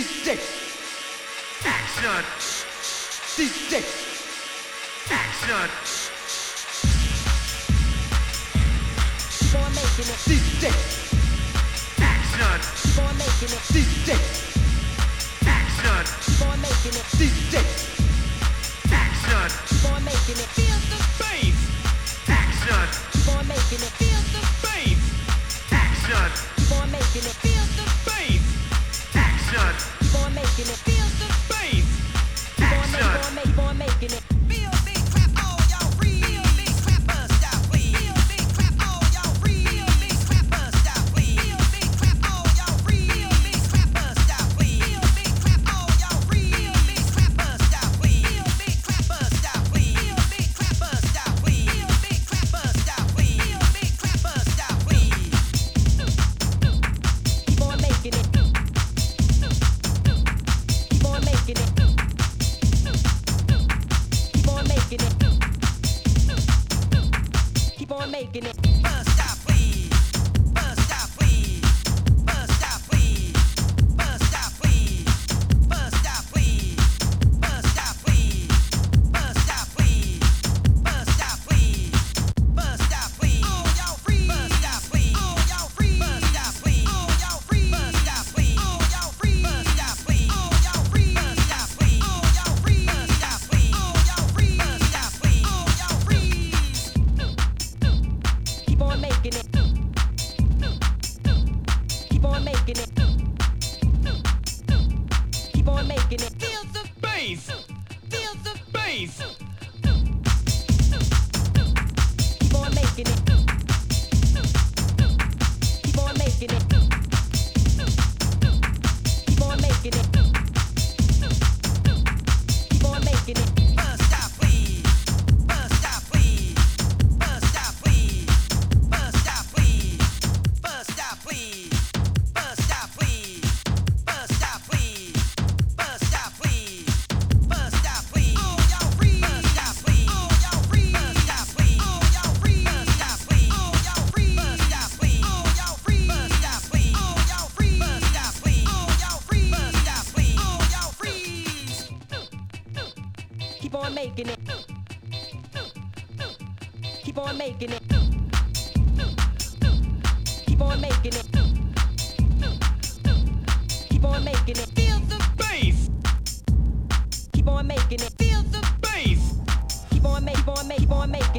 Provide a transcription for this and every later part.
DJ. Action. Action. Keep on making it. six. Action. Keep on making it. Action. Keep on making it. Action. Keep making it. Feel the bass. Action. Keep making it. Feel the bass. Action. Keep making it. Feel the bass. Action. Keep on making it. Feel the bass. Action. Keep on making it.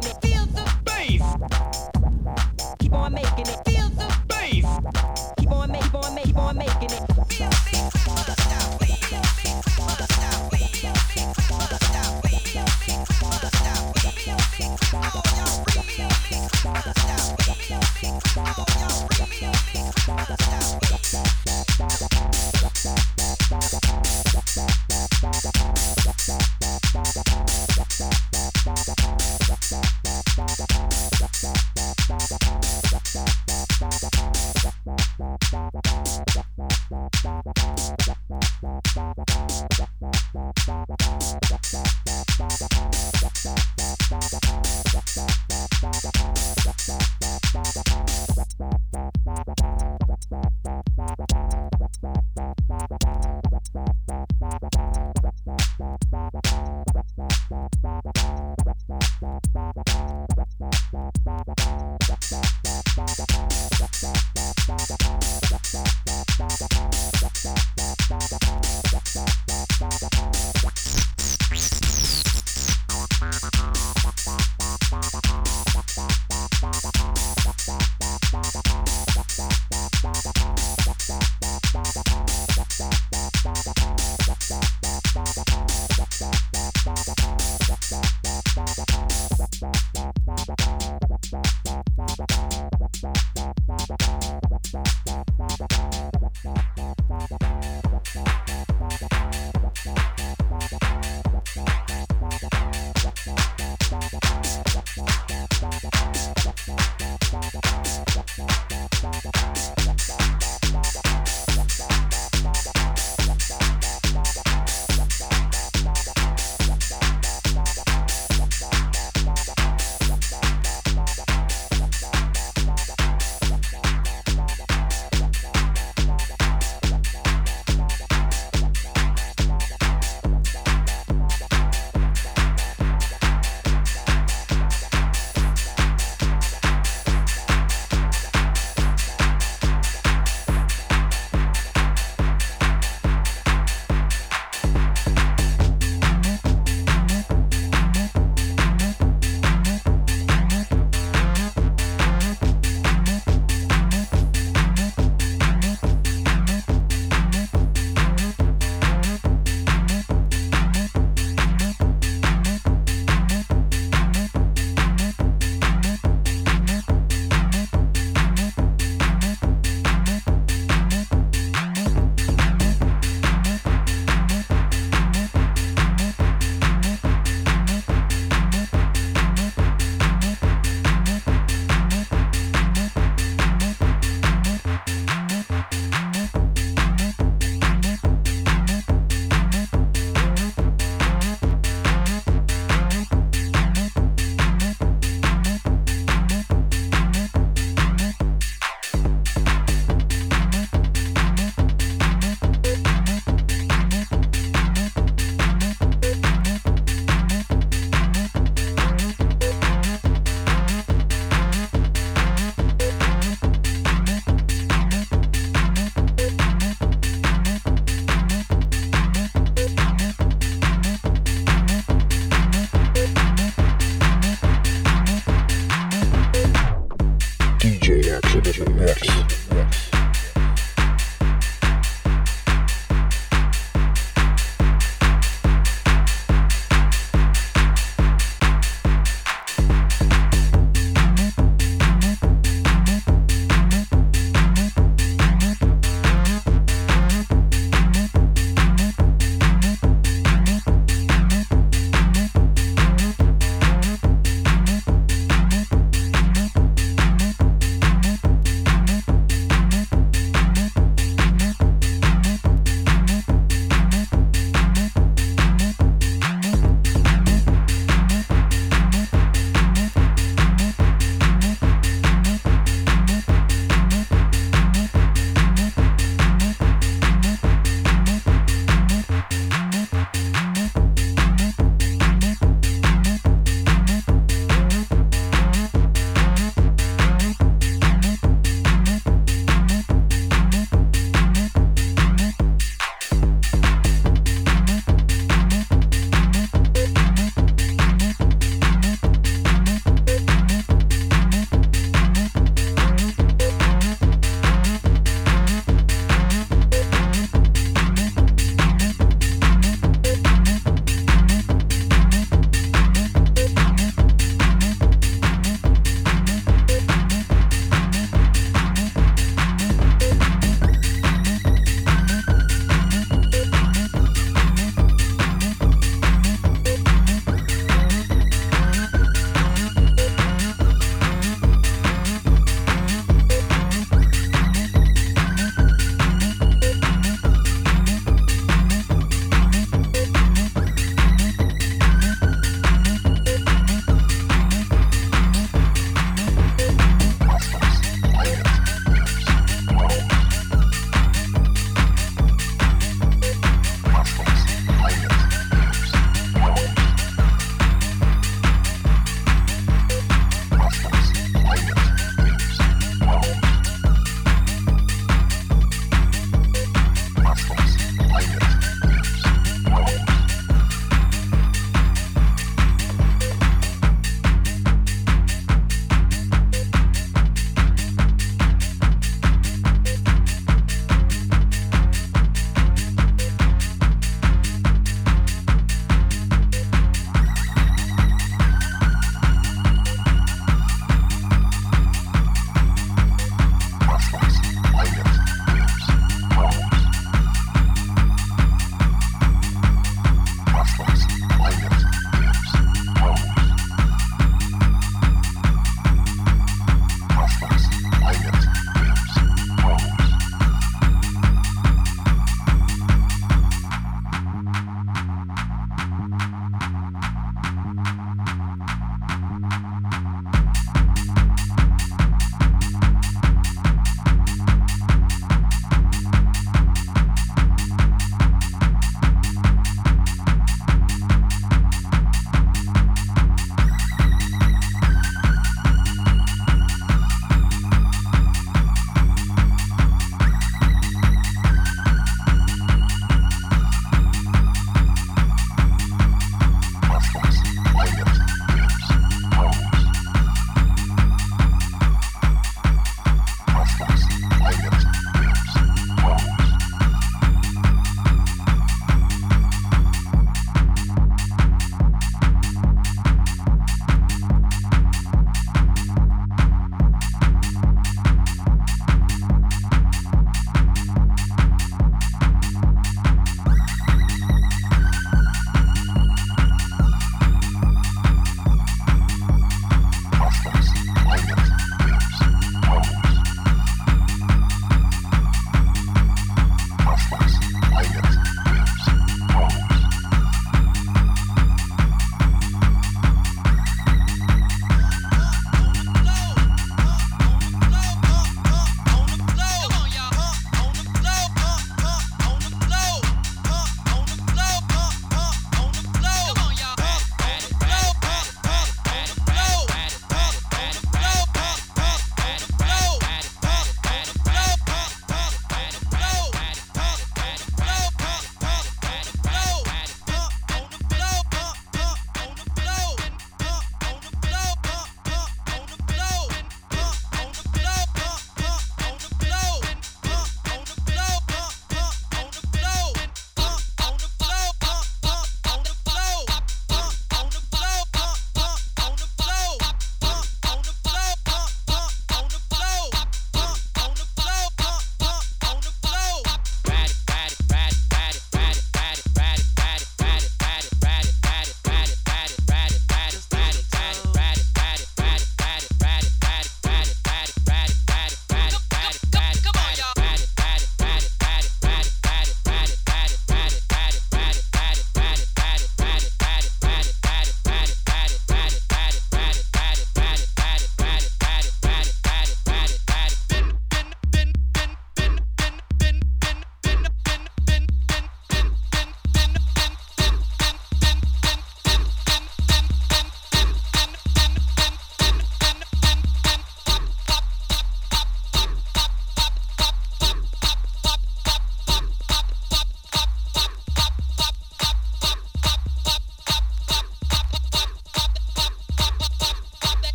making it.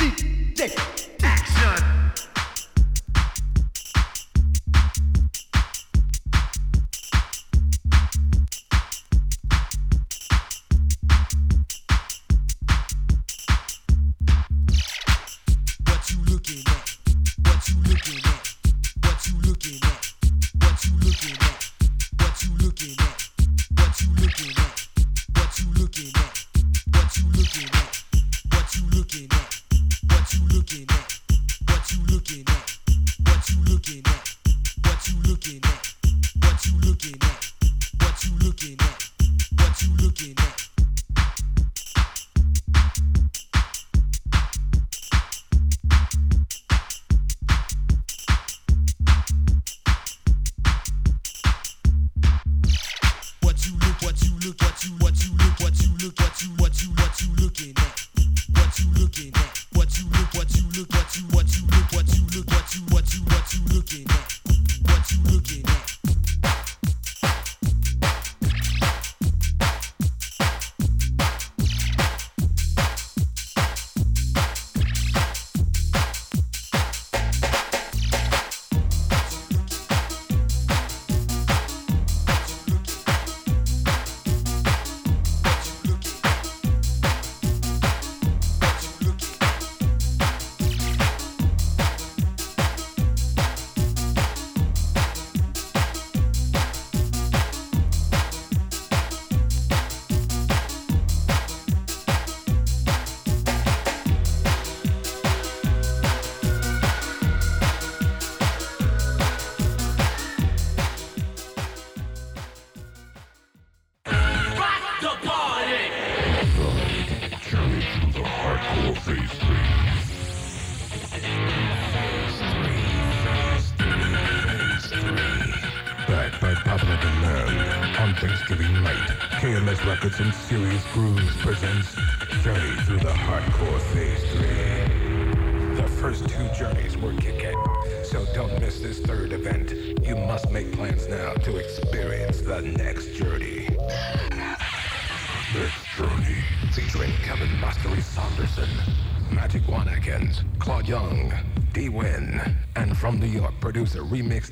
DJ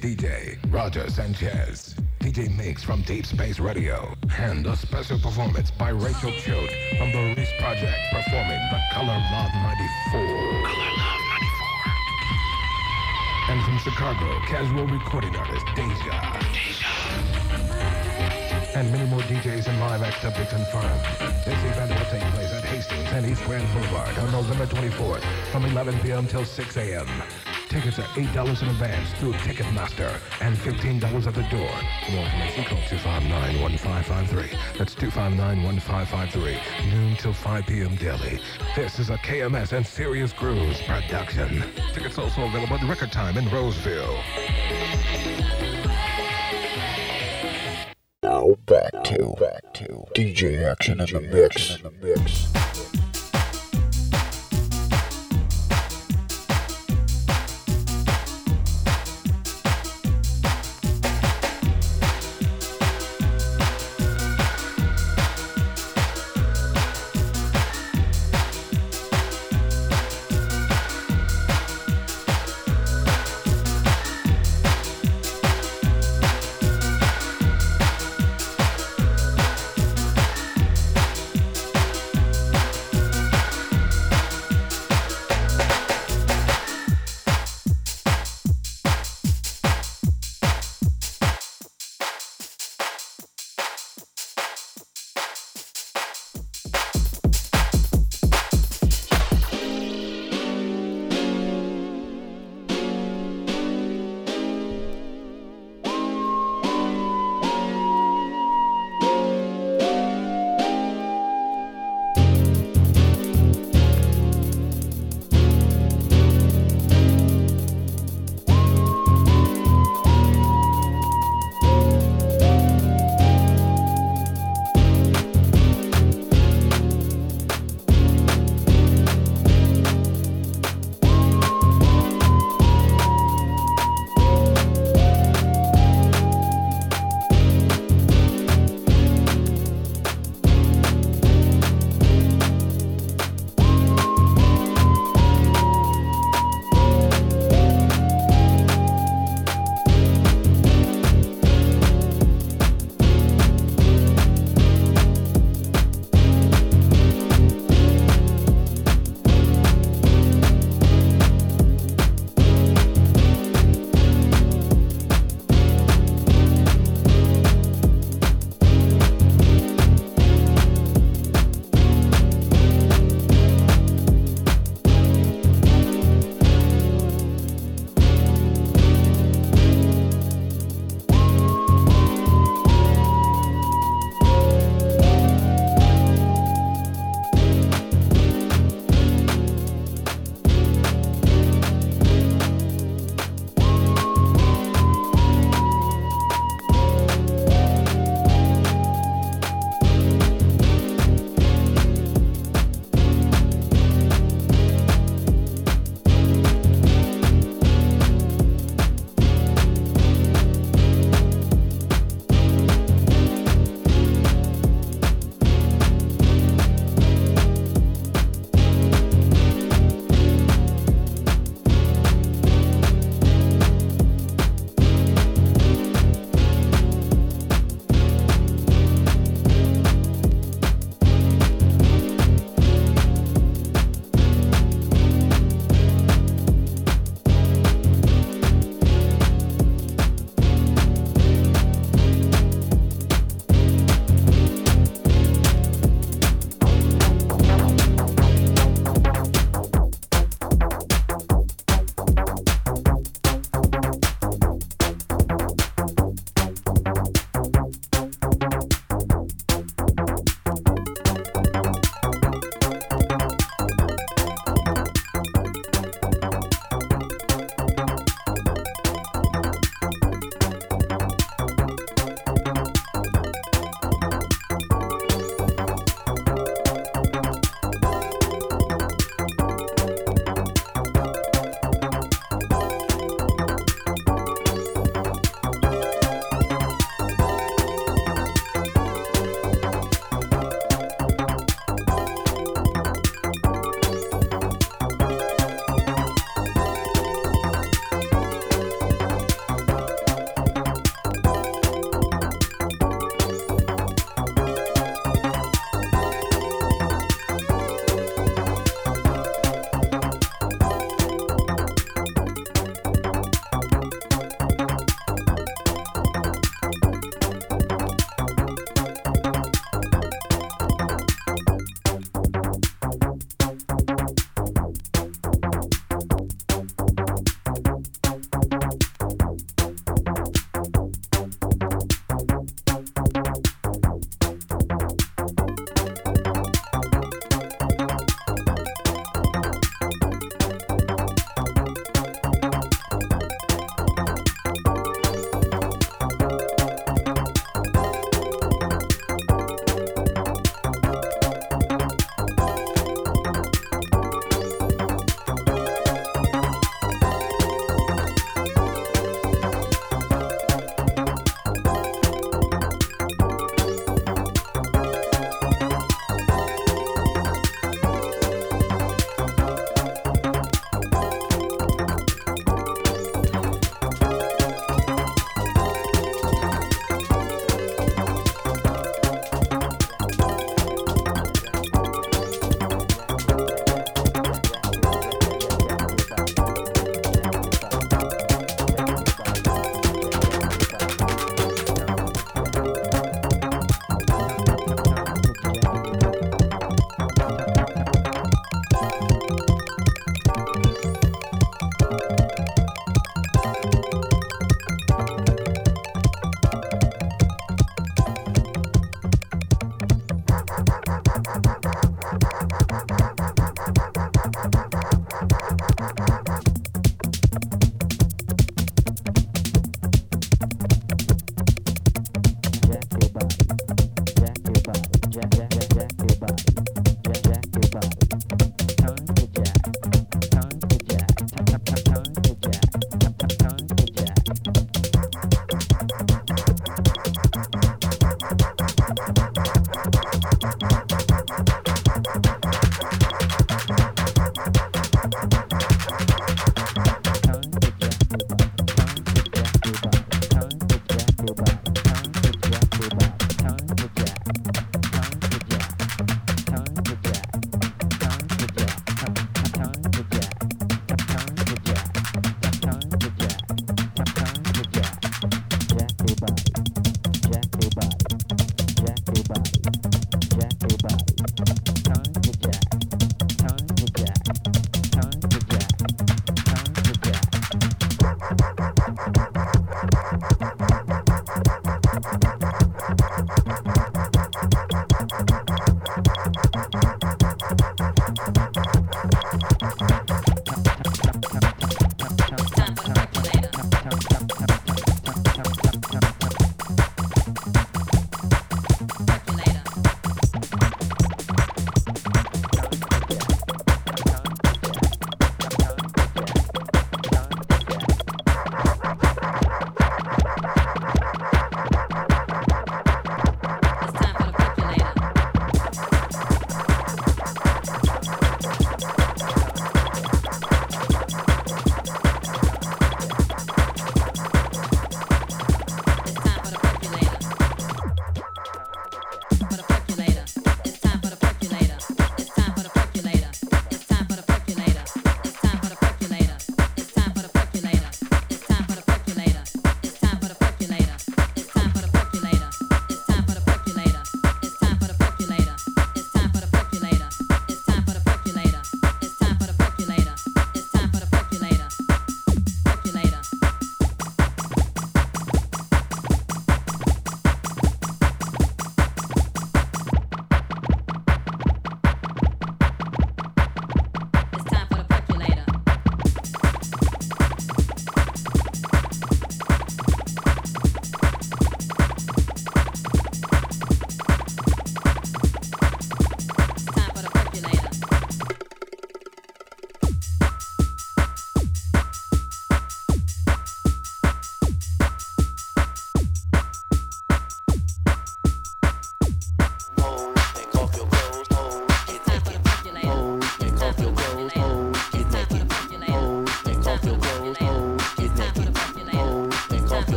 DJ Roger Sanchez. DJ Mix from Deep Space Radio, and a special performance by Rachel Choate from the Reese Project performing The Color Love 94. Color Love 94. And from Chicago, Cajual recording artist Dajae. And many more DJs and live acts to be confirmed. This event will take place at Hastings and East Grand Boulevard on November 24th from 11 p.m. till 6 a.m. Tickets are $8 in advance through Ticketmaster and $15 at the door. For more information, call 259-1553. That's 259-1553. Noon till 5 p.m. daily. This is a KMS and Serious Grooves production. Tickets also available at Record Time in Roseville. Now back to back to DJ Action in the mix.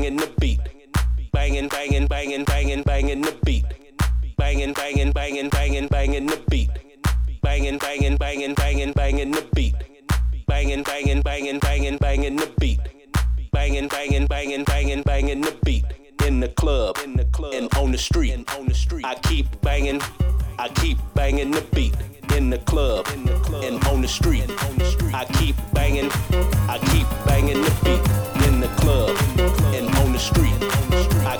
banging the beat. Banging, banging, banging, banging, banging the beat. Banging, banging, banging, banging, banging the beat. Banging, banging, banging, banging, banging the beat. Banging, banging, banging, banging, banging the beat. Banging, banging, banging, banging, banging the beat. In the club, in the club, and on the street, and on the street. I keep banging, I keep banging the beat in the club and on the street. I keep banging, I keep banging the beat in the club and on the street. I